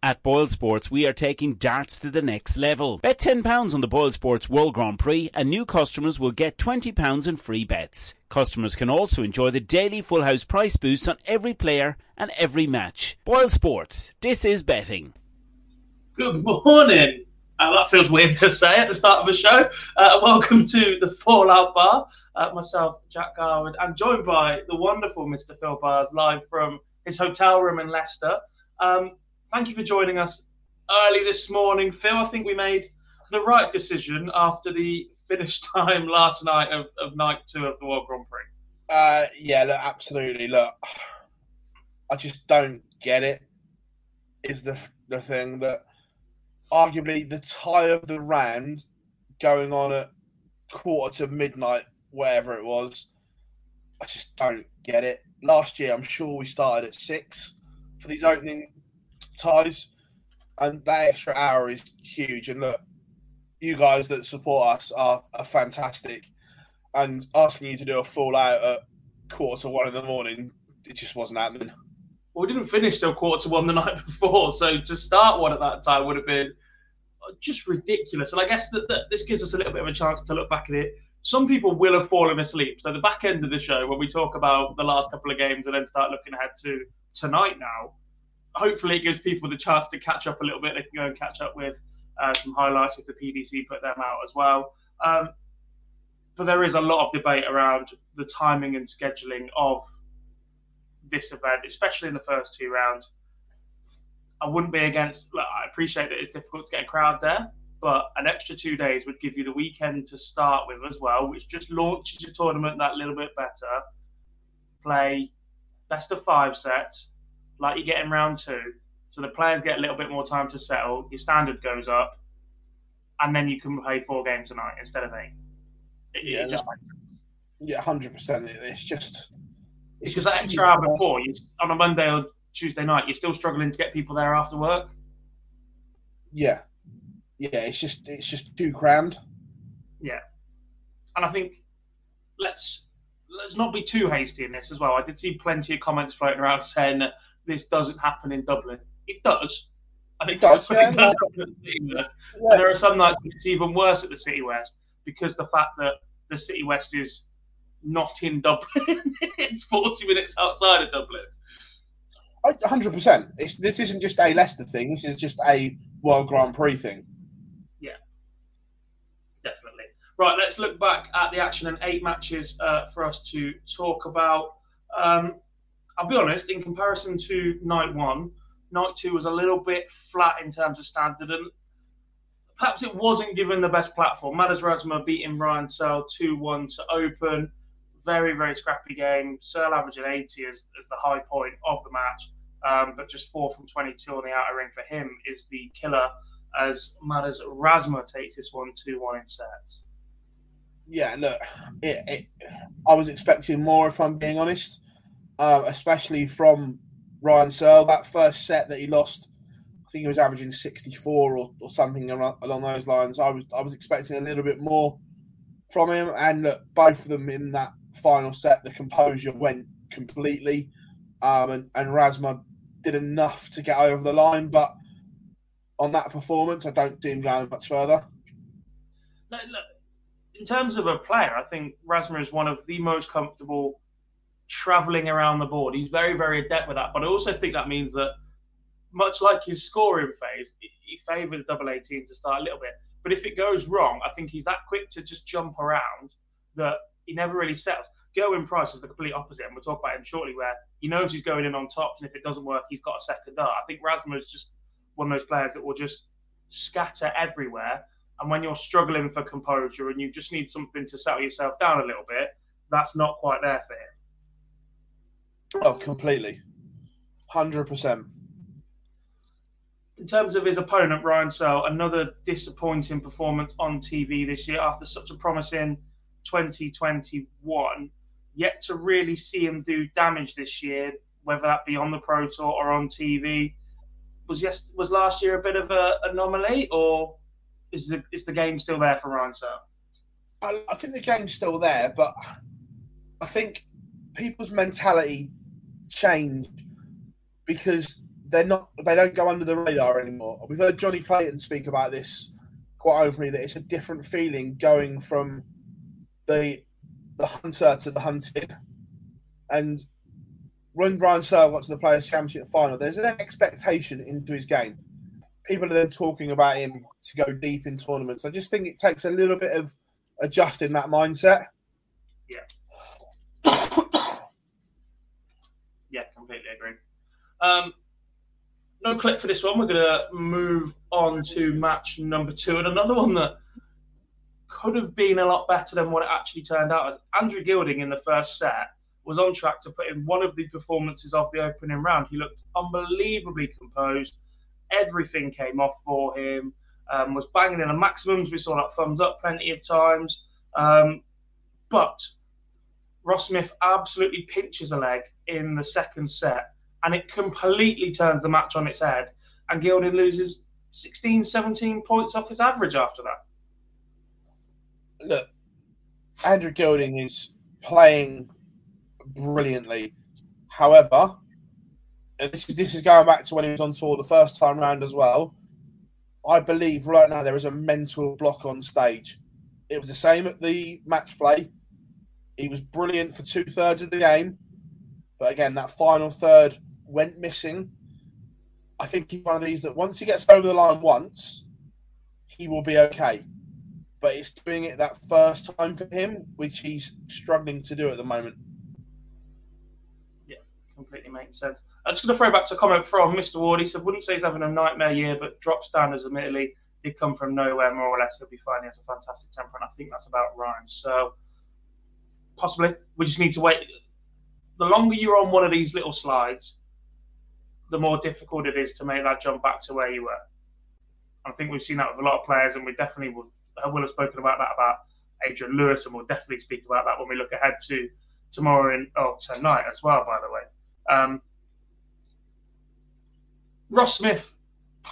At Boyle Sports, we are taking darts to the next level. Bet £10 on the Boyle Sports World Grand Prix, and new customers will get £20 in free bets. Customers can also enjoy the daily full house price boosts on every player and every match. Boyle Sports, this is betting. Good morning. Uh, that feels weird to say at the start of a show. Uh, welcome to the Fallout Bar. Uh, myself, Jack Garwood, and joined by the wonderful Mr. Phil Bars, live from his hotel room in Leicester. Um, thank you for joining us early this morning, Phil. I think we made the right decision after the finish time last night of, of night two of the World Grand Prix. Uh, yeah, look, absolutely. Look, I just don't get it. Is the the thing that arguably the tie of the round going on at quarter to midnight, wherever it was. I just don't get it. Last year, I'm sure we started at six for these opening ties, and that extra hour is huge. And look, you guys that support us are, are fantastic, and asking you to do a Fallout at quarter to one in the morning, it just wasn't happening. Well, we didn't finish till quarter to one the night before, so to start one at that time would have been just ridiculous. And I guess that, that this gives us a little bit of a chance to look back at it. Some people will have fallen asleep. So the back end of the show, when we talk about the last couple of games and then start looking ahead to tonight now, hopefully it gives people the chance to catch up a little bit. They can go and catch up with uh, some highlights if the PDC put them out as well. Um, but there is a lot of debate around the timing and scheduling of this event, especially in the first two rounds. I wouldn't be against. Look, I appreciate that it's difficult to get a crowd there, but an extra two days would give you the weekend to start with as well, which just launches your tournament that little bit better. Play best of five sets, like you get in round two. So the players get a little bit more time to settle. Your standard goes up, and then you can play four games a night instead of eight. It, Yeah, it just. Yeah, hundred percent. It's just it's just that extra hour before you on a Monday or Tuesday night. You're still struggling to get people there after work. yeah, yeah. It's just it's just too crammed. Yeah, and I think let's let's not be too hasty in this as well. I did see plenty of comments floating around saying that this doesn't happen in Dublin. It does, and it, It does, yeah, does no. happen at the City West. Yeah. And there are some nights when it's even worse at the City West because the fact that the City West is not in Dublin, it's 40 minutes outside of Dublin. hundred percent. It's this isn't just a Leicester thing. This is just a World Grand Prix thing. Yeah, definitely. Right, let's look back at the action and eight matches uh, for us to talk about. Um, I'll be honest, in comparison to night one, night two was a little bit flat in terms of standard, and perhaps it wasn't given the best platform. Madars Razma beating Ryan Searle 2 1 to open. Very, very scrappy game. Searle averaging 80 as, as the high point of the match, um, but just 4 from 22 on the outer ring for him is the killer as Madars Razma takes this one 2 1 in sets. Yeah, look, it, it, I was expecting more if I'm being honest, uh, especially from Ryan Searle. That first set that he lost, I think he was averaging 64 or, or something along, those lines. I was I was expecting a little bit more from him, and look, both of them in that final set, the composure went completely, um, and and Razma did enough to get over the line, but on that performance, I don't see him going much further. Look, look, in terms of a player, I think Rasmus is one of the most comfortable travelling around the board. He's very, very adept with that. But I also think that means that, much like his scoring phase, he- favours double 18 to start a little bit. But if it goes wrong, I think he's that quick to just jump around that he never really settles. Gerwyn Price is the complete opposite, and we'll talk about him shortly, where he knows he's going in on tops, and if it doesn't work, he's got a second dart. I think Rasmus is just one of those players that will just scatter everywhere and when you're struggling for composure and you just need something to settle yourself down a little bit, that's not quite there for him. Oh, completely, hundred percent. In terms of his opponent, Ryan Searle, another disappointing performance on TV this year after such a promising 2021. Yet to really see him do damage this year, whether that be on the Pro Tour or on TV. Was yes, was last year a bit of an anomaly, or is the is the game still there for Ryan Searle? I, I think the game's still there, but I think people's mentality changed because they're not they don't go under the radar anymore. We've heard Johnny Clayton speak about this quite openly that it's a different feeling going from the the hunter to the hunted. And when Brian Searle got to the Players Championship final, there's an expectation into his game. People are then talking about him to go deep in tournaments. I just think it takes a little bit of adjusting that mindset. Yeah. completely agree. Um, no clip for this one. We're going to move on to match number two, and another one that could have been a lot better than what it actually turned out. As Andrew Gilding in the first set was on track to put in one of the performances of the opening round. He looked unbelievably composed. Everything came off for him. Um, was banging in the maximums. We saw that thumbs up plenty of times. Um, but Ross Smith absolutely pinches a leg in the second set and it completely turns the match on its head. And Gilding loses 16, 17 points off his average after that. Look, Andrew Gilding is playing brilliantly. However, this is this is going back to when he was on tour the first time round as well. I believe right now there is a mental block on stage. It was the same at the match play. He was brilliant for two thirds of the game, but again, that final third went missing. I think he's one of these that once he gets over the line once, he will be okay. But it's doing it that first time for him, which he's struggling to do at the moment. Yeah, completely makes sense. I'm just going to throw back to a comment from Mr. Ward. He said, wouldn't say he's having a nightmare year, but drop standards admittedly did come from nowhere, more or less. He'll be fine. He has a fantastic temper, and I think that's about right. So, possibly, we just need to wait. The longer you're on one of these little slides, the more difficult it is to make that jump back to where you were. I think we've seen that with a lot of players, and we definitely will, will have spoken about that about Adrian Lewis, and we'll definitely speak about that when we look ahead to tomorrow and oh tonight as well. By the way, um, Ross Smith,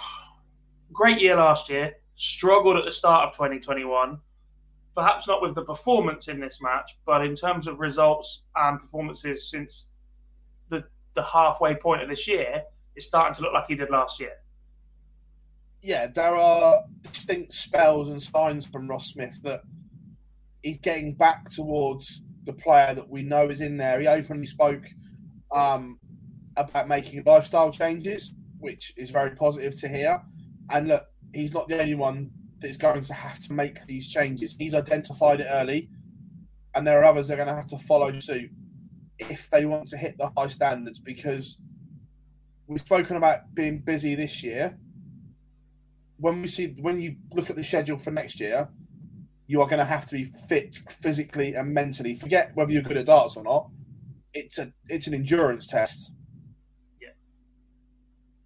great year last year, struggled at the start of 2021. Perhaps not with the performance in this match, but in terms of results and performances since the the halfway point of this year it's starting to look like he did last year. Yeah, there are distinct spells and signs from Ross Smith that he's getting back towards the player that we know is in there. He openly spoke um, about making lifestyle changes, which is very positive to hear. And look, he's not the only one that's going to have to make these changes. He's identified it early, and there are others that are going to have to follow suit if they want to hit the high standards because we've spoken about being busy this year. When we see when you look at the schedule for next year, you are going to have to be fit physically and mentally. Forget whether you're good at darts or not. It's a it's an endurance test. Yeah,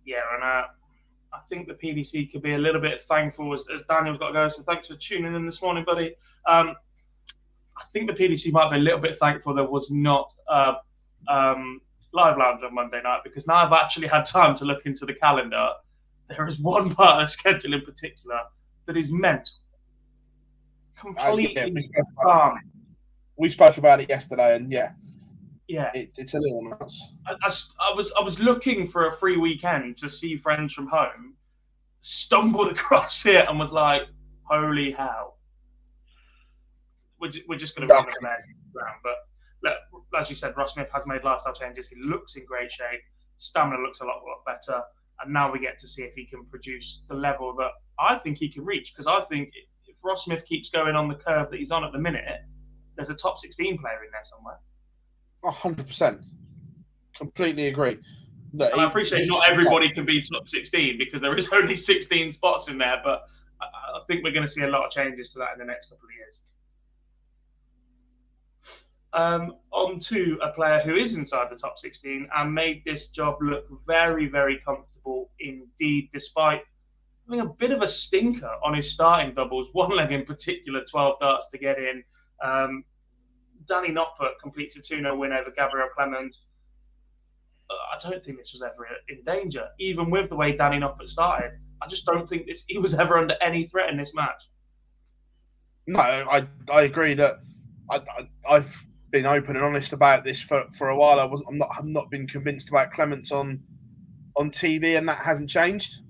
yeah, and uh, I think the PDC could be a little bit thankful as, as Daniel's got to go. So thanks for tuning in this morning, buddy. Um, I think the PDC might be a little bit thankful there was not a um, live lounge on Monday night because now I've actually had time to look into the calendar. There is one part of the schedule in particular that is meant completely uh, yeah, we, spoke we spoke about it yesterday, and yeah, yeah, it, it's a little nuts. I, I, I, was I was looking for a free weekend to see friends from home, stumbled across it and was like, "Holy hell!" we're, we're just going to run there But look, as you said, Ross Smith has made lifestyle changes. He looks in great shape. Stamina looks a lot, lot better. And now we get to see if he can produce the level that I think he can reach. Because I think if Ross Smith keeps going on the curve that he's on at the minute, there's a top 16 player in there somewhere. 100%. Completely agree. Look, I appreciate not everybody can be top 16 because there is only 16 spots in there, but I think we're going to see a lot of changes to that in the next couple of years um, onto a player who is inside the top 16 and made this job look very, very comfortable indeed, despite having a bit of a stinker on his starting doubles, one leg in particular, 12 darts to get in. Um, Danny Noppert completes a 2 0 win over Gabriel Clemens. Uh, I don't think this was ever in danger, even with the way Danny Noppert started. I just don't think this he was ever under any threat in this match. No, I I agree that I, I I've been open and honest about this for, for a while. I was I'm not I've not been convinced about Clemens on on TV, and that hasn't changed.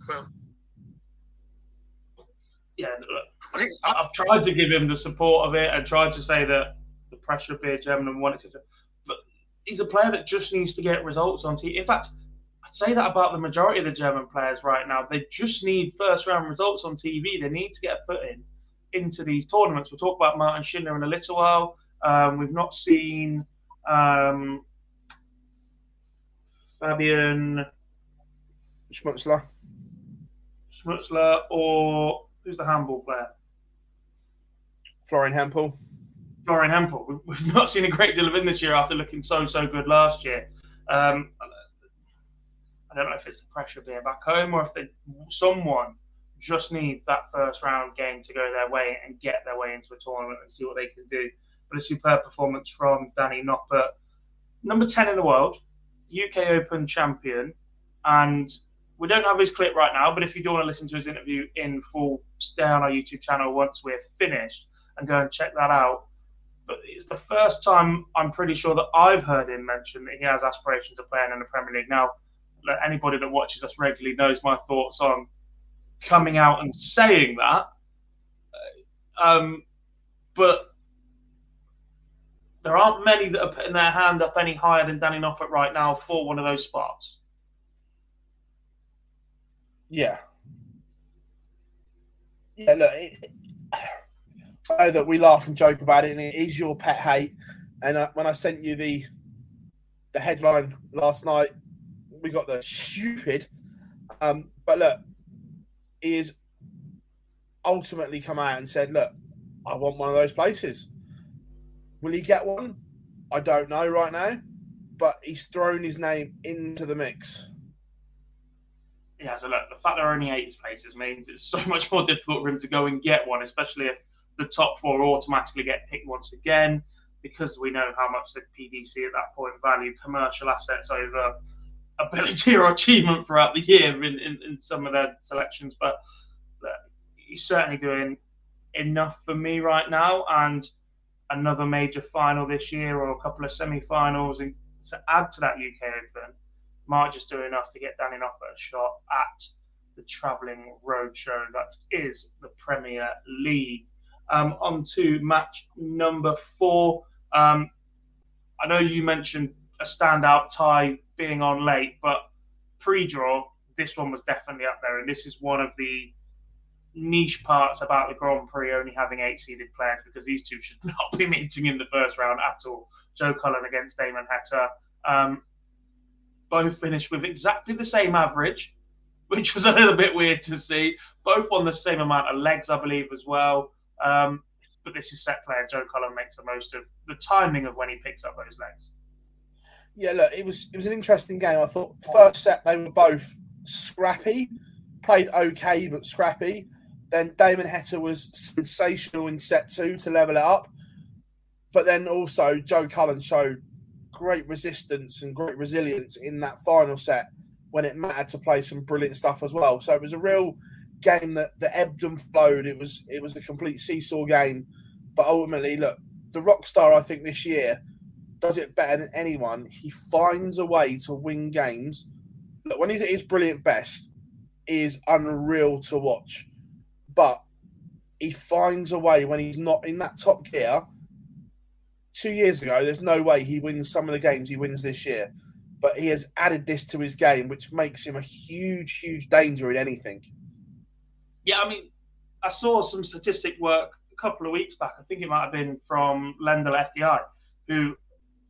Yeah, look, I've tried to give him the support of it and tried to say that the pressure of being German and wanted to, but he's a player that just needs to get results on TV. In fact, I'd say that about the majority of the German players right now. They just need first round results on TV. They need to get a foot in into these tournaments. We'll talk about Martin Schindler in a little while. Um, we've not seen um, Fabian Schmutzler. Schmutzler or who's the handball player? Florian Hempel. Florian Hempel. We've not seen a great deal of him this year after looking so so good last year. Um, I don't know if it's the pressure of being back home or if they, someone just needs that first round game to go their way and get their way into a tournament and see what they can do. But a superb performance from Danny Noppert, number 10 in the world, UK Open champion. And we don't have his clip right now, but if you do want to listen to his interview in full, stay on our YouTube channel once we're finished and go and check that out. But it's the first time I'm pretty sure that I've heard him mention that he has aspirations of playing in the Premier League. Now, anybody that watches us regularly knows my thoughts on coming out and saying that. Um, but there aren't many that are putting their hand up any higher than Danny Noppert right now for one of those spots. Yeah. Yeah, look, know that we laugh and joke about it, and it is your pet hate. And uh, when I sent you the the headline last night, we got the stupid. Um, but look, he is ultimately come out and said, "Look, I want one of those places." Will he get one? I don't know right now, but he's thrown his name into the mix. Yeah, so look, the fact there are only eight places means it's so much more difficult for him to go and get one, especially if the top four automatically get picked once again, because we know how much the PDC at that point value commercial assets over ability or achievement throughout the year in, in, in some of their selections. But uh, he's certainly doing enough for me right now, and another major final this year or a couple of semi-finals and to add to that UK Open might just do enough to get Danny Noppert a shot at the travelling roadshow that is the Premier League. Um, on to match number four. Um, I know you mentioned a standout tie being on late, but pre-draw, this one was definitely up there, and this is one of the niche parts about the Grand Prix only having eight seeded players because these two should not be meeting in the first round at all. Joe Cullen against Damon Heta. Um, both finished with exactly the same average, which was a little bit weird to see. Both won the same amount of legs, I believe, as well. Um, but this is set player. Joe Cullen makes the most of the timing of when he picks up those legs. Yeah, look, it was it was an interesting game. I thought first set they were both scrappy, played okay but scrappy. Then Damon Heta was sensational in set two to level it up. But then also Joe Cullen showed great resistance and great resilience in that final set when it mattered to play some brilliant stuff as well. So it was a real game that, that ebbed and flowed. It was it was a complete seesaw game. But ultimately, look, the rock star I think this year does it better than anyone. He finds a way to win games. Look, when he's at his brilliant best, is unreal to watch. But he finds a way when he's not in that top gear. Two years ago, there's no way he wins some of the games he wins this year. But he has added this to his game, which makes him a huge, huge danger in anything. Yeah, I mean, I saw some statistic work a couple of weeks back. I think it might have been from Lendl FDI, who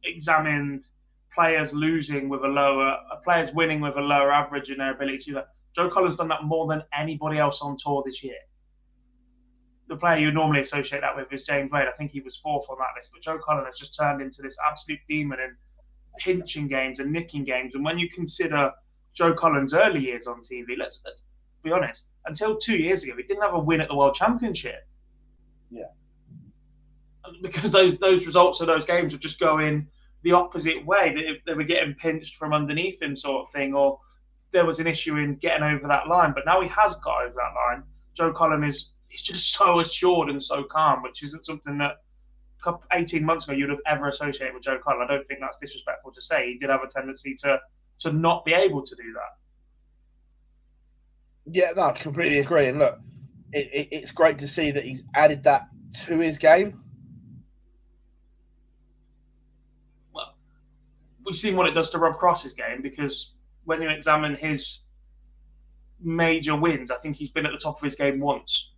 examined players losing with a lower, uh, players winning with a lower average in their ability to. Do that. Joe Cullen's done that more than anybody else on tour this year. The player you normally associate that with is James Wade. I think he was fourth on that list, but Joe Collins has just turned into this absolute demon in pinching games and nicking games. And when you consider Joe Cullen's early years on TV, let's, let's be honest, until two years ago, he didn't have a win at the World Championship. Yeah. Because those those results of those games were just going the opposite way. They, they were getting pinched from underneath him, sort of thing, or there was an issue in getting over that line. But now he has got over that line. Joe Cullen is is just so assured and so calm, which isn't something that 18 months ago you'd have ever associated with Joe Cullen. I don't think that's disrespectful to say. He did have a tendency to to not be able to do that. Yeah, no, I completely agree. And look, it, it, it's great to see that he's added that to his game. Well, we've seen what it does to Rob Cross's game because when you examine his major wins, I think he's been at the top of his game once.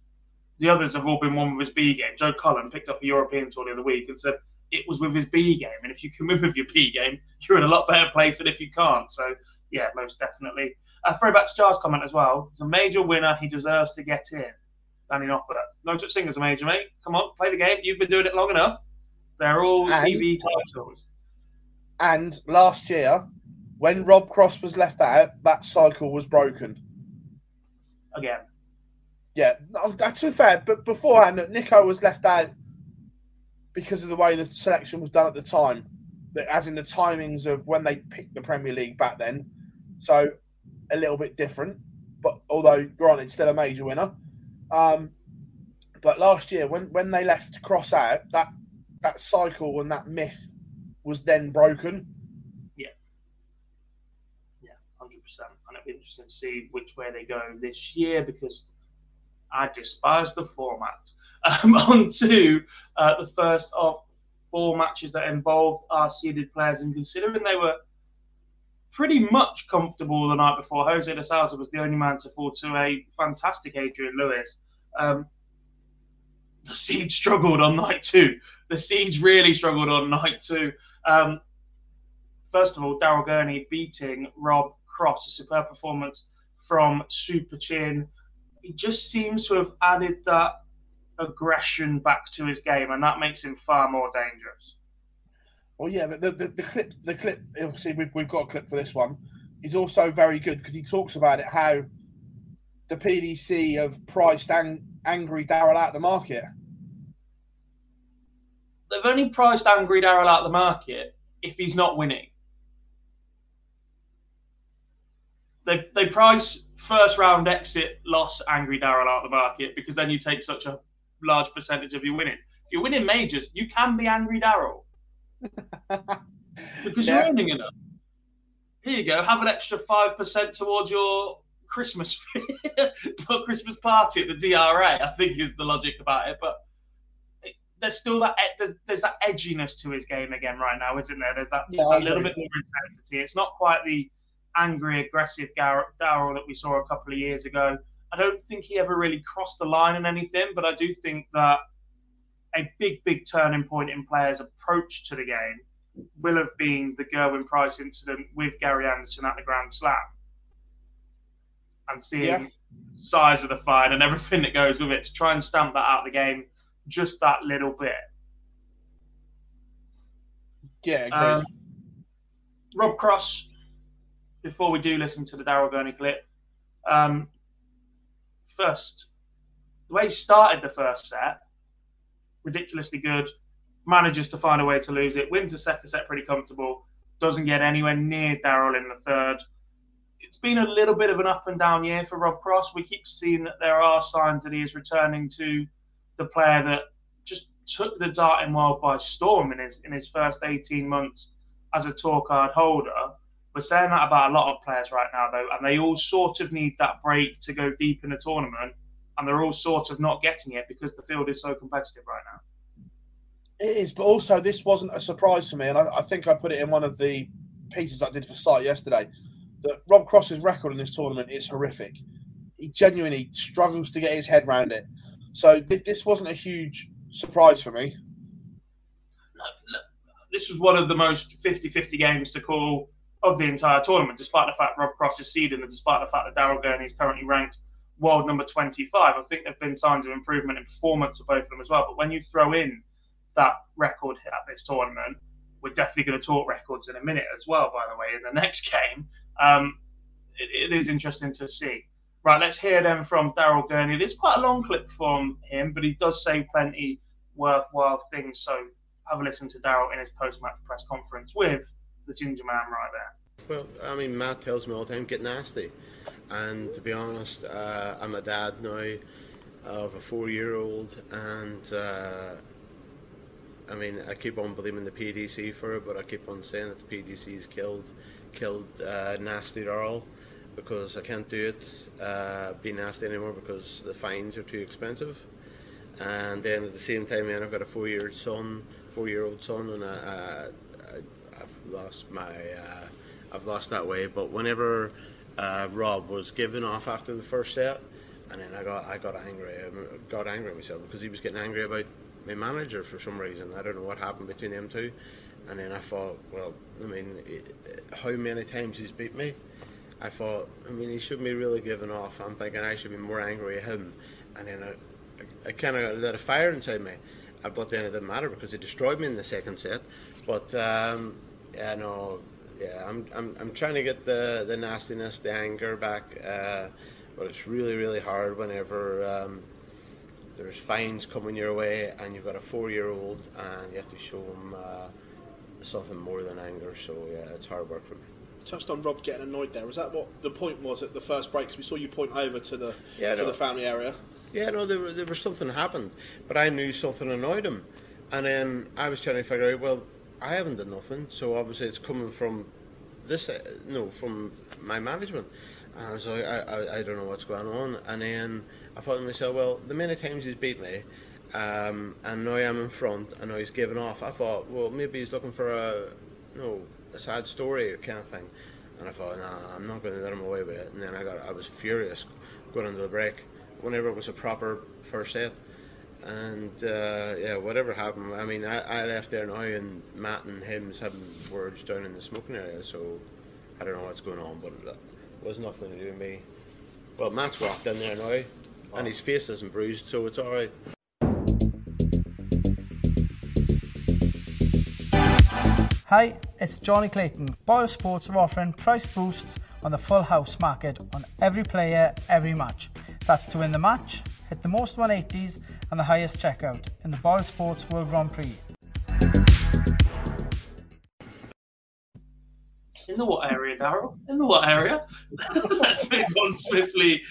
The others have all been one with his B game. Joe Cullen picked up a European tour the other week and said it was with his B game. And if you can win with your B game, you're in a lot better place than if you can't. So, yeah, most definitely. Uh, throw back to Charles' comment as well. He's a major winner. He deserves to get in. Danny Noppert. No such thing as a major, mate. Come on, play the game. You've been doing it long enough. They're all and, TV titles. And last year, when Rob Cross was left out, that cycle was broken. Again. Yeah, that's too fair. But beforehand, Nico was left out because of the way the selection was done at the time, as in the timings of when they picked the Premier League back then. So a little bit different, but although granted, still a major winner. Um, but last year, when when they left Cross out, that that cycle and that myth was then broken. Yeah, yeah, hundred percent. And it'll be interesting to see which way they go this year because I despise the format. Um, on to uh, the first of four matches that involved our seeded players, and considering they were pretty much comfortable the night before. Jose de Sousa was the only man to fall to a fantastic Adrian Lewis. Um, the Siege struggled on night two. The Siege really struggled on night two. Um, first of all, Daryl Gurney beating Rob Cross, a superb performance from Super Chin. He just seems to have added that aggression back to his game, and that makes him far more dangerous. Well, yeah, but the, the, the clip, the clip. Obviously, we've, we've got a clip for this one. He's also very good because he talks about it how the PDC have priced ang- angry Daryl out of the market. They've only priced angry Daryl out of the market if he's not winning. They they price first round exit loss angry Daryl out of the market because then you take such a large percentage of your winning. If you're winning majors, you can be angry Daryl because yeah. you're earning enough. Here you go. Have an extra five percent towards your Christmas Christmas party at the DRA. I think is the logic about it, but there's still that there's, there's, that edginess to his game again right now, isn't there? There's that, yeah, there's a little bit more intensity. It's not quite the angry, aggressive Daryl that we saw a couple of years ago. I don't think he ever really crossed the line in anything, but I do think that a big, big turning point in players' approach to the game will have been the Gerwyn Price incident with Gary Anderson at the Grand Slam. And seeing yeah. size of the fine and everything that goes with it to try and stamp that out of the game just that little bit. Yeah, um, Rob Cross, before we do listen to the Daryl Gurney clip, um, first, the way he started the first set, ridiculously good. Manages to find a way to lose it. Wins the second set pretty comfortable. Doesn't get anywhere near Daryl in the third. It's been a little bit of an up and down year for Rob Cross. We keep seeing that there are signs that he is returning to the player that just took the darting world by storm in his in his first 18 months as a tour card holder. We're saying that about a lot of players right now, though, and they all sort of need that break to go deep in a tournament and they're all sort of not getting it because the field is so competitive right now. It is, but also this wasn't a surprise for me, and I, I think I put it in one of the pieces I did for site yesterday. That Rob Cross's record in this tournament is horrific. He genuinely struggles to get his head around it. So th- this wasn't a huge surprise for me. This was one of the most 50-50 games to call of the entire tournament, despite the fact Rob Cross is seeded and despite the fact that Daryl Gurney is currently ranked world number 25. I think there have been signs of improvement in performance for both of them as well. But when you throw in that record at this tournament, we're definitely going to talk records in a minute as well, by the way, in the next game. Um, it, it is interesting to see. Right, let's hear them from Daryl Gurney. It's quite a long clip from him, but he does say plenty worthwhile things. So have a listen to Daryl in his post-match press conference with the Ginger Man right there. Well, I mean, Matt tells me all the time, get nasty. And to be honest, uh, I'm a dad now of a four-year-old, and uh, I mean, I keep on blaming the PDC for it, but I keep on saying that the PDC's killed, killed uh, Nasty Daryl. because I can't do it, uh, be nasty anymore because the fines are too expensive. And then at the same time, then I've got a four-year-old son, four-year-old son, and I, I, have lost my, uh, I've lost that way. But whenever uh, Rob was given off after the first set, and then I got, I got angry, I got angry at myself because he was getting angry about my manager for some reason. I don't know what happened between them two. And then I thought, well, I mean, how many times he's beat me? I thought, I mean, he shouldn't be really giving off. I'm thinking I should be more angry at him. And then I, I, I kind of let a fire inside me. But then it didn't matter because he destroyed me in the second set. But um, yeah, no, yeah, I'm, I'm, I'm trying to get the, the nastiness, the anger back. Uh, but it's really, really hard whenever um, there's fines coming your way and you've got a four year old and you have to show them uh, something more than anger. So yeah, it's hard work for me. Touched on Rob getting annoyed there. Was that what the point was at the first break? Because we saw you point over to the yeah, to no. the family area. Yeah, no, there, there was something happened, but I knew something annoyed him, and then I was trying to figure out. Well, I haven't done nothing, so obviously it's coming from this, uh, no, from my management. And I was like, I, I, I don't know what's going on, and then I thought to myself, well, the many times he's beat me, um, and now I'm in front, and now he's given off. I thought, well, maybe he's looking for a, you know, a sad story kind of thing. And I thought, nah, I'm not going to let him away with it. And then I got, I was furious going into the break. Whenever it was a proper first set, and uh, yeah, whatever happened. I mean, I, I left there now, and Matt and him's having words down in the smoking area. So I don't know what's going on, but it was nothing to do with me. Well, Matt's walked in there now, and his face isn't bruised, so it's all right. Hi, it's Johnny Clayton. Boyle Sports are offering price boosts on the full house market on every player, every match. That's to win the match, hit the most 180s, and the highest checkout in the Boyle Sports World Grand Prix. In the what area, Daryl? In the what area? Let's move on swiftly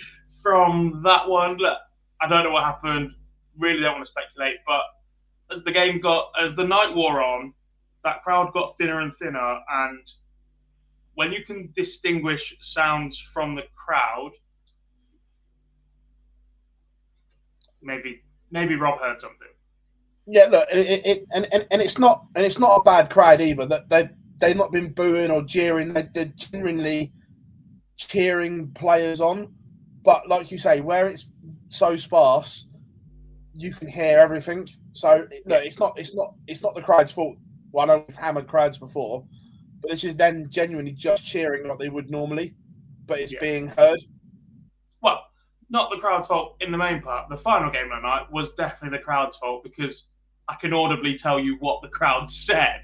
from that one. Look, I don't know what happened. Really don't want to speculate, but as the game got, as the night wore on, that crowd got thinner and thinner, and when you can distinguish sounds from the crowd, maybe maybe Rob heard something. Yeah, look, it, it, and, and and it's not and it's not a bad crowd either. That they they've not been booing or jeering. They, they're genuinely cheering players on. But like you say, where it's so sparse, you can hear everything. So look, it's not it's not it's not the crowd's fault. Well, I know we've hammered crowds before, but this is then genuinely just cheering like they would normally, but it's Yeah. being heard. Well, not the crowd's fault in the main part. The final game of the night was definitely the crowd's fault because I can audibly tell you what the crowd said.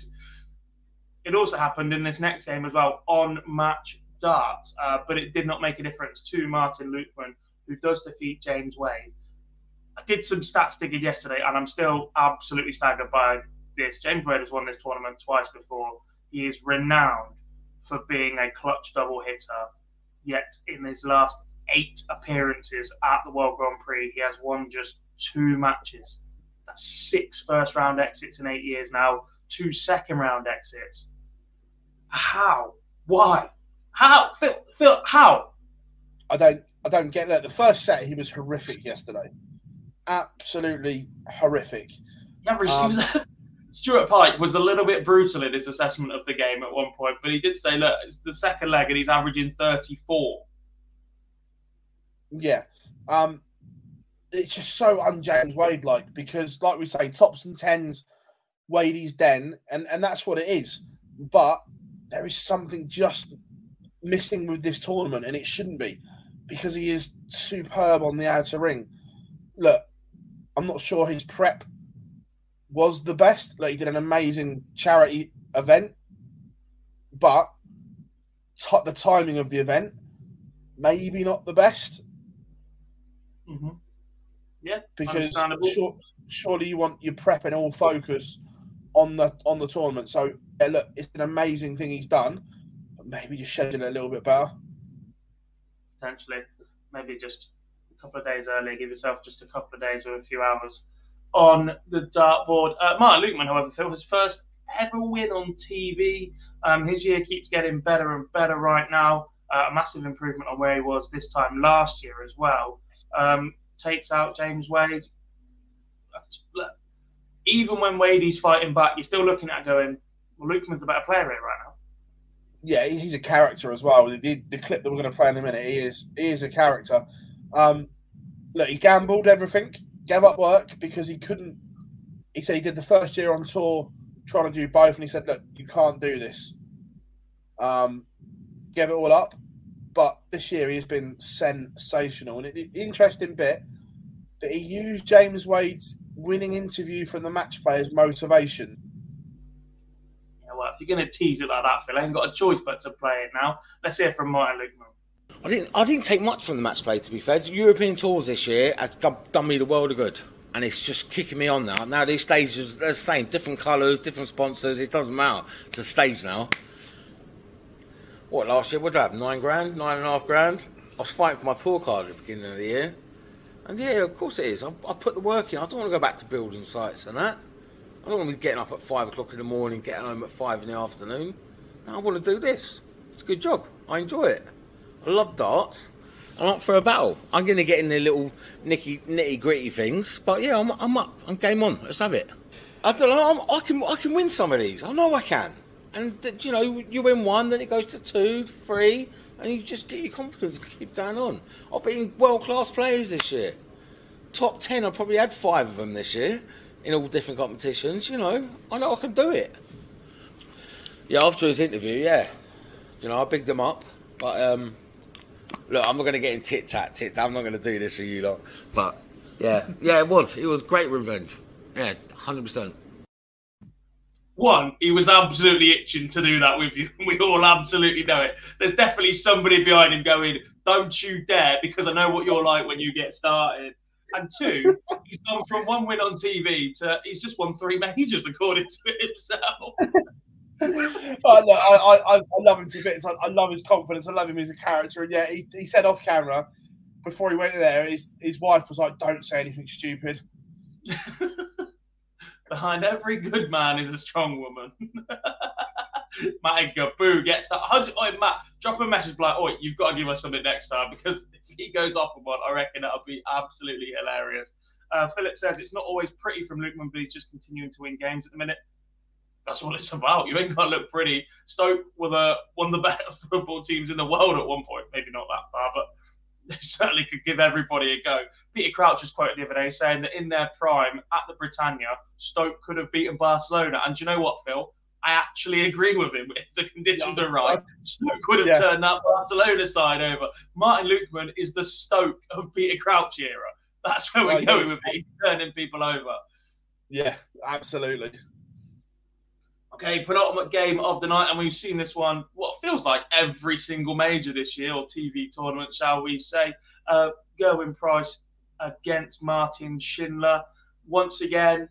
It also happened in this next game as well on match darts, uh, but it did not make a difference to Martin Lukeman, who does defeat James Wade. I did some stats digging yesterday, and I'm still absolutely staggered by this. James Wade has won this tournament twice before. He is renowned for being a clutch double hitter. Yet in his last eight appearances at the World Grand Prix, he has won just two matches. That's six first round exits in eight years now, two second round exits. How? Why? How? Phil, Phil, how? I don't I don't get that. The first set he was horrific yesterday. Absolutely horrific. Averaged, Um, was, Stuart Pyke was a little bit brutal in his assessment of the game at one point, but he did say, look, it's the second leg and he's averaging 34. Yeah. Um it's just so un James Wade like because like we say, tops and tens, Wadey's den, and, and that's what it is. But there is something just missing with this tournament, and it shouldn't be, because he is superb on the outer ring. Look, I'm not sure his prep was the best. Like he did an amazing charity event, but t- the timing of the event maybe not the best hmm Yeah, because sure, surely you want your prep and all focus on the on the tournament. So yeah, look, it's an amazing thing he's done, but maybe just schedule it a little bit better. potentially. Maybe just a couple of days earlier, give yourself just a couple of days or a few hours on the dartboard. Uh, Martin Lukeman, however, Phil, his first ever win on TV. Um, his year keeps getting better and better right now. Uh, a massive improvement on where he was this time last year as well. Um, takes out James Wade. Even when Wade is fighting back, you're still looking at going, well, Lukeman's the better player here right now. Yeah, he's a character as well. The, the clip that we're going to play in a minute, he is he is a character. Um, look, he gambled everything, gave up work because he couldn't. He said he did the first year on tour trying to do both, and he said, "Look, you can't do this." Um, gave it all up, but this year he has been sensational. And the interesting bit that he used James Wade's winning interview from the match play as motivation. Yeah, well, if you're going to tease it like that, Phil, I ain't got a choice but to play it now. Let's hear from Martin Lukeman. I didn't. I didn't take much from the match play. To be fair, the European tours this year has done me the world of good, and it's just kicking me on now. Now these stages are the same, different colours, different sponsors. It doesn't matter. It's a stage now. What last year? What did I have? Nine grand, nine and a half grand. I was fighting for my tour card at the beginning of the year, and yeah, of course it is. I, I put the work in. I don't want to go back to building sites and that. I don't want to be getting up at five o'clock in the morning, getting home at five in the afternoon. No, I want to do this. It's a good job. I enjoy it. I love darts. I'm up for a battle. I'm going to get in the little nicky, nitty gritty things, but yeah, I'm, I'm up. I'm game on. Let's have it. I don't know. I'm, i can I can win some of these. I know I can. And you know, you win one, then it goes to two, three, and you just get your confidence, keep going on. I've been world class players this year. Top ten. I probably had five of them this year in all different competitions. You know, I know I can do it. Yeah, after his interview, yeah, you know, I bigged them up, but um, look, I'm not going to get in tit tat tit. I'm not going to do this for you lot. But yeah, yeah, it was. It was great revenge. Yeah, hundred percent. One, he was absolutely itching to do that with you. We all absolutely know it. There's definitely somebody behind him going, "Don't you dare!" Because I know what you're like when you get started. And two, he's gone from one win on TV to he's just won three majors according to himself. I, I, I, I, love him to bits. I, I, love his confidence. I love him as a character. And yeah, he, he said off camera before he went in there, his, his wife was like, don't say anything stupid. Behind every good man is a strong woman. Matt Gaboo gets that. Oh, Matt, drop a message like, oh, you've got to give us something next time because if he goes off on one, I reckon that'll be absolutely hilarious. Uh, Philip says it's not always pretty from Lukeman, but he's just continuing to win games at the minute that's what it's about. You ain't to look pretty. Stoke were the, one of the better football teams in the world at one point. Maybe not that far, but they certainly could give everybody a go. Peter Crouch was quoted the other day saying that in their prime at the Britannia, Stoke could have beaten Barcelona. And do you know what, Phil? I actually agree with him. If the conditions yeah. are right, Stoke would have yeah. turned that Barcelona side over. Martin Lukeman is the Stoke of Peter Crouch era. That's where we're going with it. He's turning people over. Yeah, absolutely. Okay, penultimate game of the night, and we've seen this one. What feels like every single major this year, or TV tournament, shall we say? Uh, Gerwyn Price against Martin Schindler. Once again,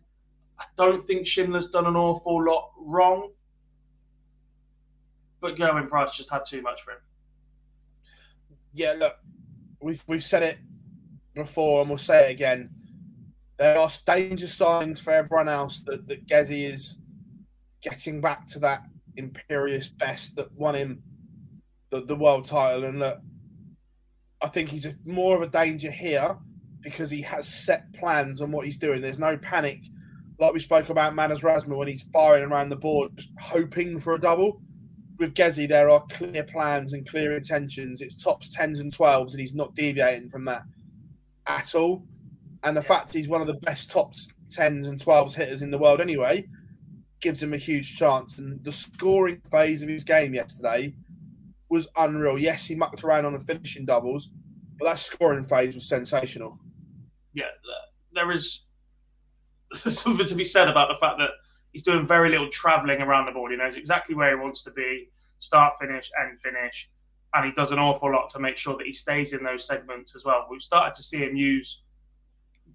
I don't think Schindler's done an awful lot wrong, but Gerwyn Price just had too much for him. Yeah, look, we've we've said it before, and we'll say it again. There are danger signs for everyone else that that Gezi is getting back to that imperious best that won him the, the world title. And look, I think he's a, more of a danger here because he has set plans on what he's doing. There's no panic, like we spoke about Madars Razma when he's firing around the board, just hoping for a double. With Gezi, there are clear plans and clear intentions. It's tops 10s and 12s, and he's not deviating from that at all. And the fact he's one of the best tops 10s and 12s hitters in the world anyway, gives him a huge chance. And the scoring phase of his game yesterday was unreal. Yes, he mucked around on the finishing doubles, but that scoring phase was sensational. Yeah, there is something to be said about the fact that he's doing very little travelling around the board. He knows exactly where he wants to be, start, finish, end, finish. And he does an awful lot to make sure that he stays in those segments as well. We've started to see him use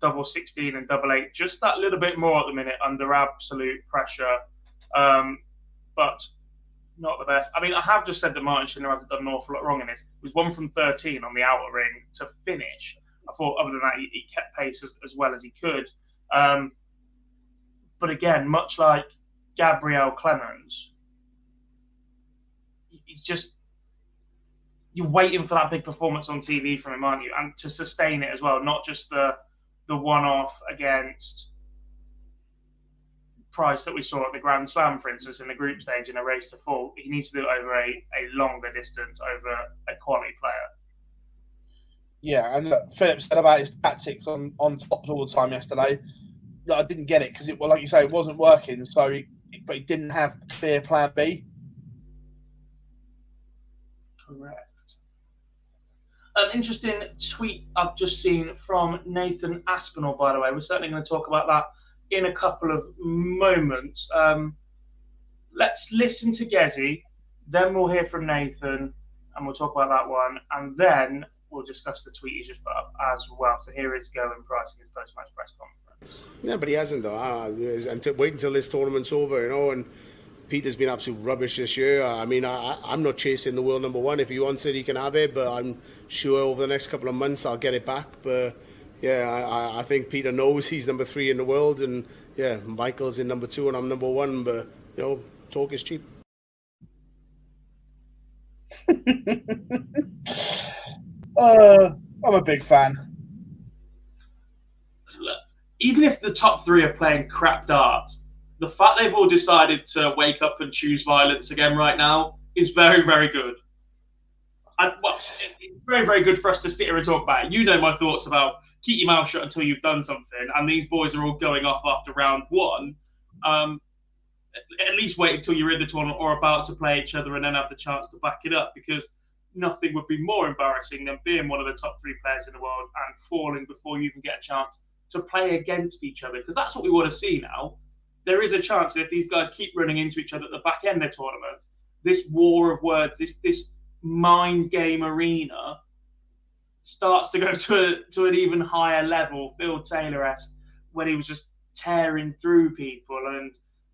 double 16 and double eight just that little bit more at the minute under absolute pressure. Um, but not the best. I mean, I have just said that Martin Schindler has done an awful lot wrong in this. He was one from 13 on the outer ring to finish. I thought, other than that, he, he kept pace as, as, well as he could. Um, but again, much like Gabriel Clemens, he's just you're waiting for that big performance on TV from him, aren't you? And to sustain it as well, not just the the one off against Price that we saw at the Grand Slam, for instance, in the group stage in a race to full. He needs to do it over a, a longer distance over a quality player. Yeah, and look, Philip said about his tactics on on tops all the time yesterday. Look, I didn't get it because it, well, like you say, it wasn't working. So, he, but he didn't have clear plan B. Correct. An interesting tweet I've just seen from Nathan Aspinall, by the way. We're certainly going to talk about that in a couple of moments. Um, let's listen to Gezi, then we'll hear from Nathan, and we'll talk about that one, and then we'll discuss the tweet he just put up as well. So here is Gerwyn Price his post-match press conference. Yeah, but he hasn't though. Uh, until, wait until this tournament's over, you know, and Peter's been absolute rubbish this year. I mean, I, I'm not chasing the world number one. If he wants it, he can have it. But I'm sure over the next couple of months I'll get it back. But yeah, I, I think Peter knows he's number three in the world, and yeah, Michael's in number two and I'm number one. But you know, talk is cheap. uh, I'm a big fan. Even if the top three are playing crap darts, the fact they've all decided to wake up and choose violence again right now is very, very good. And well, it's very, very good for us to sit here and talk about it. You know my thoughts about keep your mouth shut until you've done something, and these boys are all going off after round one. Um, at least wait until you're in the tournament or about to play each other and then have the chance to back it up because nothing would be more embarrassing than being one of the top three players in the world and falling before you even get a chance to play against each other because that's what we want to see now. There is a chance that if these guys keep running into each other at the back end of the tournament, this war of words, this this mind game arena starts to go to a, to an even higher level, Phil Taylor esque, when he was just tearing through people. And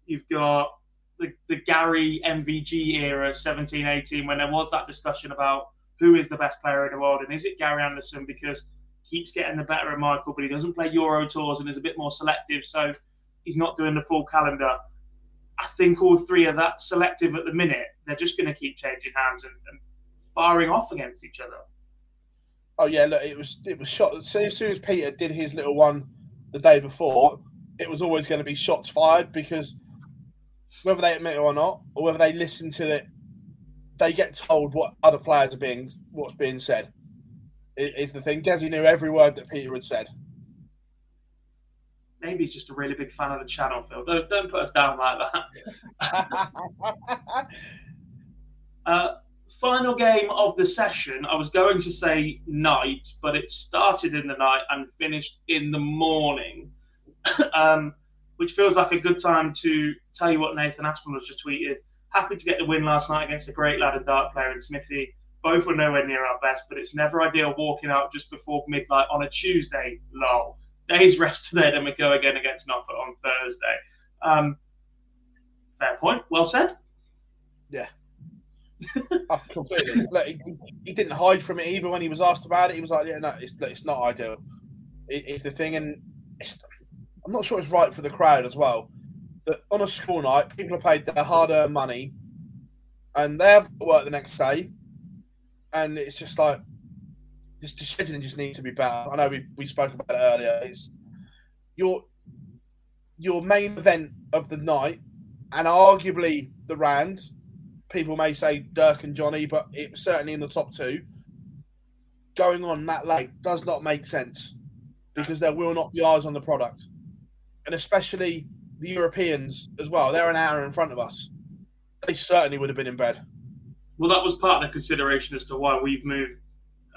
You've got the, the Gary MVG era, 17 18, when there was that discussion about who is the best player in the world and is it Gary Anderson? Because keeps getting the better of Michael, but he doesn't play Euro tours and is a bit more selective, so he's not doing the full calendar. I think all three are that selective at the minute. They're just going to keep changing hands and, and, firing off against each other. Oh yeah, look, it was it was shot as soon as Peter did his little one the day before. It was always going to be shots fired because whether they admit it or not, or whether they listen to it, they get told what other players are being what's being said. Is the thing. Gezi knew every word that Peter had said. Maybe he's just a really big fan of the channel, Phil. Don't, don't put us down like that. uh, final game of the session. I was going to say night, but it started in the night and finished in the morning. um, which feels like a good time to tell you what Nathan Aspinall has just tweeted. Happy to get the win last night against a great lad and dark player in Smithy. Both were nowhere near our best, but it's never ideal walking out just before midnight on a Tuesday. Lol. Days rest today, then we go again against Norfolk on Thursday. Um, fair point. Well said. Yeah. oh, completely. Look, he, he, didn't hide from it either when he was asked about it. He was like, "Yeah, no, it's, it's not ideal. It, it's the thing, and I'm not sure it's right for the crowd as well. That on a school night, people are paid their hard-earned money, and they have to work the next day, and it's just like this decision just needs to be better. I know we, we spoke about it earlier. Your your main event of the night, and arguably the Rand. People may say Dirk and Johnny, but it certainly in the top two. Going on that late does not make sense because there will not be eyes on the product and especially the Europeans as well. They're an hour in front of us. They certainly would have been in bed. Well, that was part of the consideration as to why we've moved,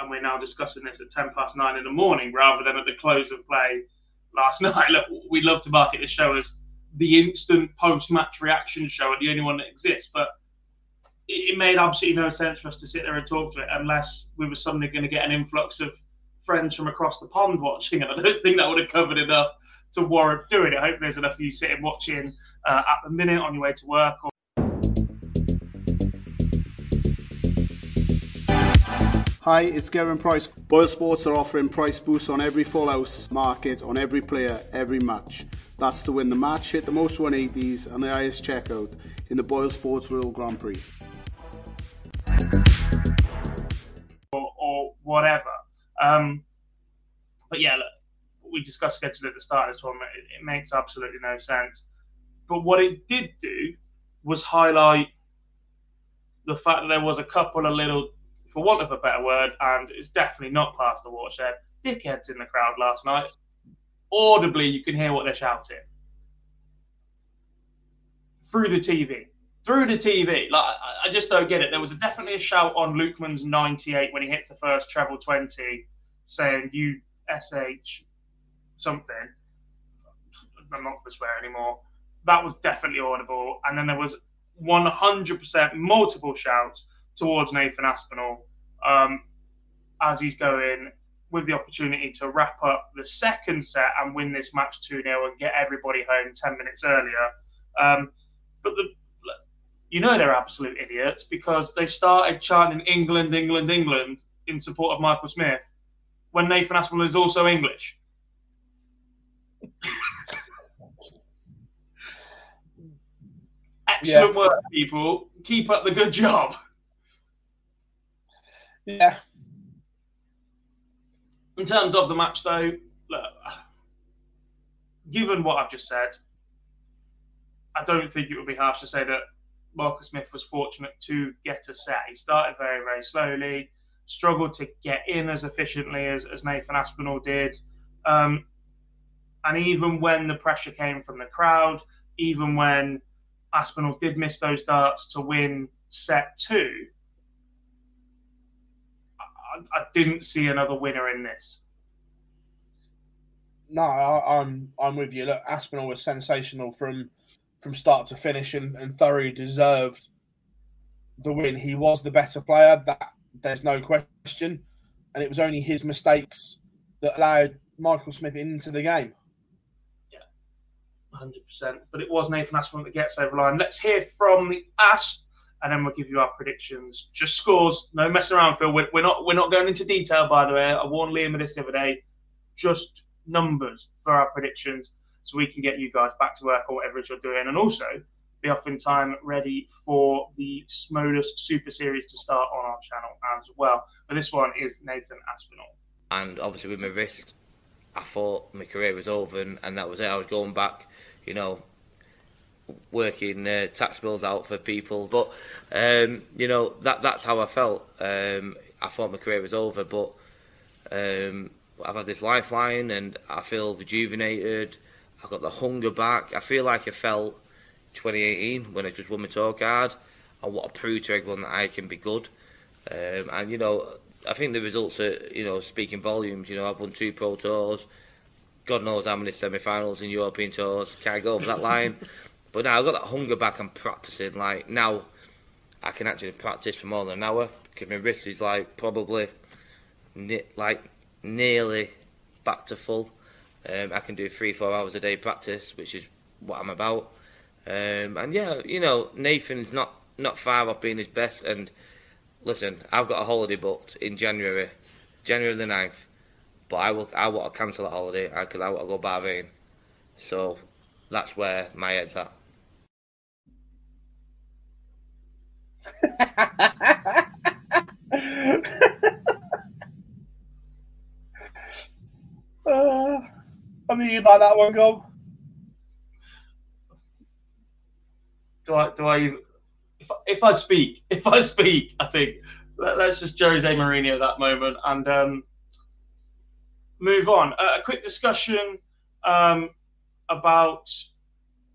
and we're now discussing this at ten past nine in the morning rather than at the close of play last night. Look, we love to market this show as the instant post-match reaction show and the only one that exists, but it, made absolutely no sense for us to sit there and talk to it unless we were suddenly going to get an influx of friends from across the pond watching, and I don't think that would have covered enough to warrant doing it. Hopefully, there's enough of you sitting watching uh, at the minute on your way to work. Or... Hi, it's Gerwyn Price. Boyle Sports are offering price boosts on every full house market, on every player, every match. That's to win the match, hit the most 180s, and the highest checkout in the Boyle Sports World Grand Prix. Or whatever. Um, but yeah, look, we discussed schedule at the start of this tournament. It, it makes absolutely no sense. But what it did do was highlight the fact that there was a couple of little, for want of a better word, and it's definitely not past the watershed, dickheads in the crowd last night. Audibly, you can hear what they're shouting through the TV. Through the TV, like I, just don't get it. There was definitely a shout on Lukeman's 98 when he hits the first treble 20, saying "you sh something." I'm not going to swear anymore. That was definitely audible, and then there was 100% multiple shouts towards Nathan Aspinall um, as he's going with the opportunity to wrap up the second set and win this match 2 0 and get everybody home 10 minutes earlier. Um, but the, you know they're absolute idiots because they started chanting England, England, England in support of Michael Smith when Nathan Aspinall is also English. Excellent yeah. work, people. Keep up the good job. Yeah. In terms of the match, though, look, given what I've just said, I don't think it would be harsh to say that Marcus Smith was fortunate to get a set. He started very, very slowly, struggled to get in as efficiently as, as Nathan Aspinall did. Um, and even when the pressure came from the crowd, even when Aspinall did miss those darts to win set two, I, I didn't see another winner in this. No, I, I'm I'm with you. Look, Aspinall was sensational from from start to finish and, and thoroughly deserved the win. He was the better player, that there's no question. And it was only his mistakes that allowed Michael Smith into the game. Yeah, 100%. But it was Nathan Aspinall that gets over line. Let's hear from the Asp, and then we'll give you our predictions. Just scores, no messing around, Phil. We're, we're not we're not going into detail, by the way. I warned Liam of this the other day. Just numbers for our predictions so we can get you guys back to work or whatever it is you're doing, and also be off in time ready for the Modus Super Series to start on our channel as well. But this one is Nathan Aspinall. And obviously with my wrist, I thought my career was over, and, and that was it. I was going back, you know, working uh, tax bills out for people. But um, you know that that's how I felt. Um, I thought my career was over, but um, I've had this lifeline, and I feel rejuvenated. I've got the hunger back. I feel like I felt 2018 when I just won my tour card. I want to prove to everyone that I can be good. Um, and you know, I think the results are you know speaking volumes. You know, I've won two pro tours. God knows how many semi-finals in European tours. Can't go over that line. But now I've got that hunger back. I'm practicing. Like now, I can actually practice for more than an hour because my wrist is like probably like nearly back to full. Um, I can do three, four hours a day practice, which is what I'm about. Um, and yeah, you know, Nathan's not not far off being his best. And listen, I've got a holiday booked in January, January the 9th. But I will, I want to cancel that holiday because I want to go Bahrain. So that's where my head's at. Uh. I mean, you like that one, go. Do I? Do I? If if I speak, if I speak, I think let, us just Jose Mourinho at that moment and um, move on. Uh, a quick discussion um, about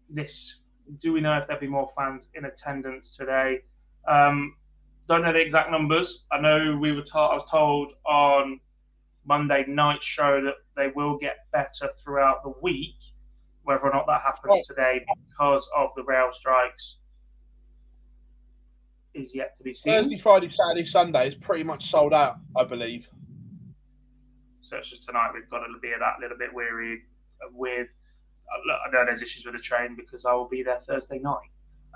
this. Do we know if there'll be more fans in attendance today? Um, don't know the exact numbers. I know we were told. I was told on Monday night show that they will get better throughout the week. Whether or not that happens today because of the rail strikes is yet to be seen. Thursday, Friday, Saturday, Sunday is pretty much sold out, I believe. So it's just tonight we've got to be a that little bit weary with. Uh, I know there's issues with the train because I will be there Thursday night.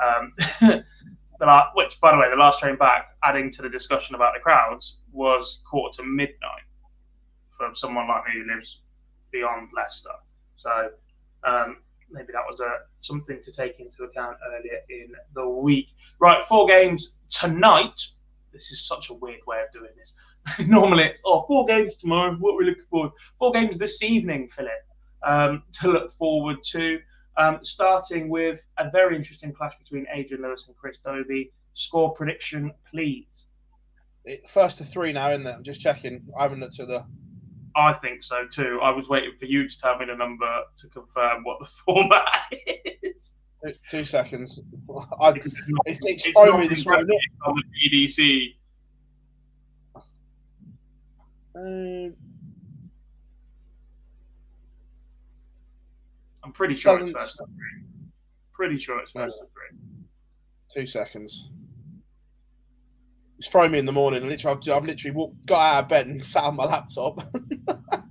Um, the which, by the way, the last train back, adding to the discussion about the crowds, was quarter to midnight for someone like me who lives beyond Leicester. So um, maybe that was a, something to take into account earlier in the week. Right, four games tonight. This is such a weird way of doing this. normally it's oh four games tomorrow. What we're we looking forward four games this evening, Philip, um, to look forward to. Um, starting with a very interesting clash between Adrian Lewis and Chris Dobey. Score prediction, please. It, first to three now, isn't it? I'm just checking. I haven't looked at the. I think so too. I was waiting for you to tell me the number to confirm what the format is. Two seconds. I, it's, it's, it's not me this one. on the PDC. Um, I'm pretty sure it's first to three. Pretty sure it's first to three. Two seconds. It's thrown me in the morning. Literally, I've, I've literally walked, got out of bed and sat on my laptop.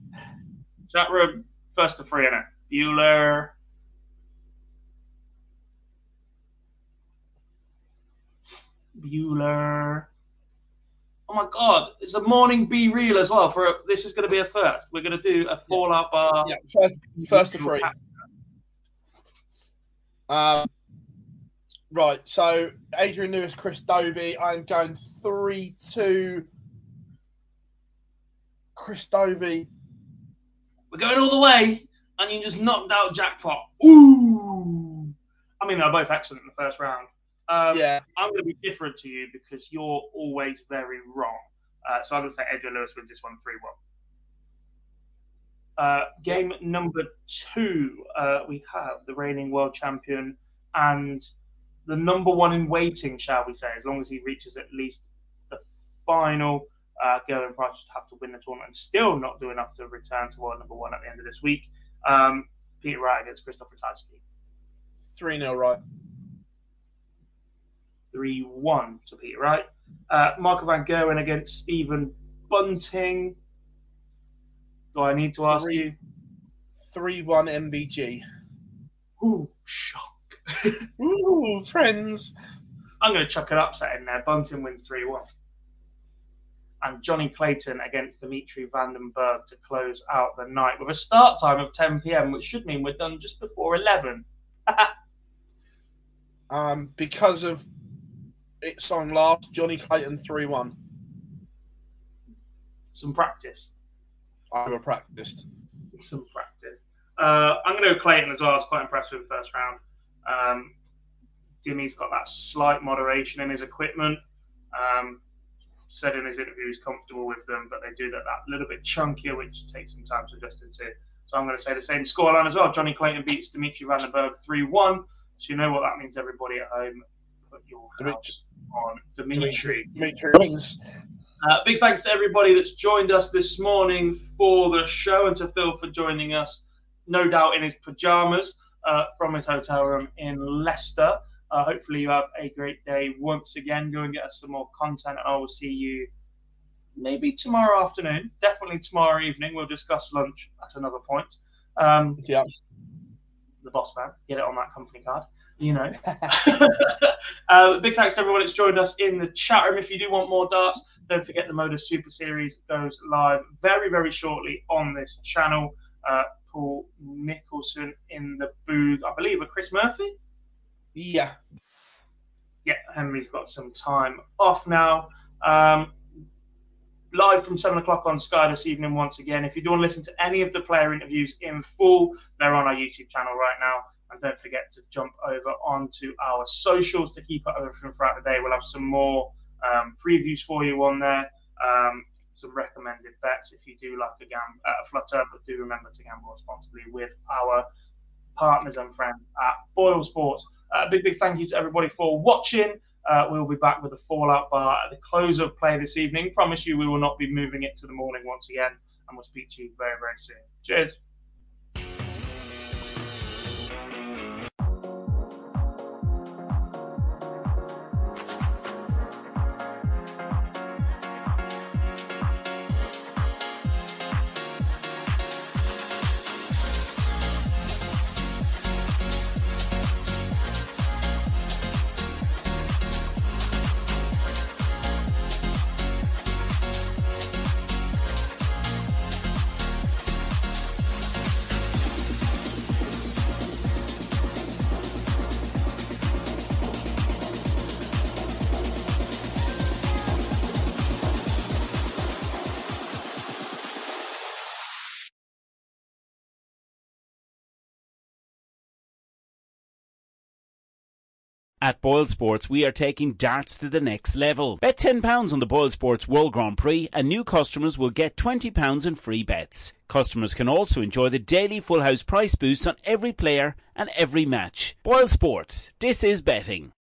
Chat room, first to three in it. Bueller. Bueller. Oh my god, it's a morning BeReal as well. For a, this is going to be a first. We're going to do a Fallout bar. Yeah, first, first to three. Um, right, so Adrian Lewis, Chris Dobey. I'm going three two. Chris Dobey. We're going all the way, and you just knocked out jackpot. Ooh! I mean, they're both excellent in the first round. Um, yeah. I'm going to be different to you because you're always very wrong. Uh, so I'm going to say Adrian Lewis wins this one 3 1. Uh, game number two, uh, we have the reigning world champion and the number one in waiting, shall we say, as long as he reaches at least the final. Uh, Gerwyn Price would have to win the tournament and still not do enough to return to world number one at the end of this week. Um, Peter Wright against Christoph Ratajski. 3 0 Wright. 3 1 to Peter Wright. Uh, Michael Van Gerwen against Stephen Bunting. Do I need to ask three, you? 3 1 MVG. Ooh, shock. Ooh, friends. I'm going to chuck an upset in there. Bunting wins 3 1. And Johnny Clayton against Dimitri Van den Bergh to close out the night with a start time of 10 pm, which should mean we're done just before 11. um, because of it's on last. Johnny Clayton 3 1. Some practice. I practiced. Some practice. Uh, I'm going to go Clayton as well. I was quite impressed with the first round. Um, Dimmy's got that slight moderation in his equipment. Um, said in his interview he's comfortable with them, but they do that, that little bit chunkier, which takes some time to adjust into. So I'm going to say the same scoreline as well. Johnny Clayton beats Dimitri Van den Bergh 3 1. So you know what that means, everybody at home. Put your house on Dimitri. Dimitri wins. Uh, big thanks to everybody that's joined us this morning for the show and to Phil for joining us, no doubt in his pajamas uh, from his hotel room in Leicester. Uh, hopefully, you have a great day once again. Go and get us some more content, and I will see you maybe tomorrow afternoon, definitely tomorrow evening. We'll discuss lunch at another point. Um, yeah. The boss man, get it on that company card you know. uh, big thanks to everyone that's joined us in the chat room. If you do want more darts, don't forget the Modus Super Series goes live very, very shortly on this channel. Uh, Paul Nicholson in the booth, I believe, with Chris Murphy. Yeah. Yeah, Henry's got some time off now. Um, live from 7 o'clock on Sky this evening once again. If you do want to listen to any of the player interviews in full, they're on our YouTube channel right now. And don't forget to jump over onto our socials to keep up with everything throughout the day. We'll have some more um, previews for you on there, um, some recommended bets if you do like a, gam- a flutter, but do remember to gamble responsibly with our partners and friends at Boyle Sports. Uh, big, big thank you to everybody for watching. Uh, we'll be back with the Fallout bar at the close of play this evening. Promise you we will not be moving it to the morning once again, and we'll speak to you very, very soon. Cheers. At Boyle Sports, we are taking darts to the next level. Bet £10 on the Boyle Sports World Grand Prix, and new customers will get £20 in free bets. Customers can also enjoy the daily full house price boosts on every player and every match. Boyle Sports, this is betting.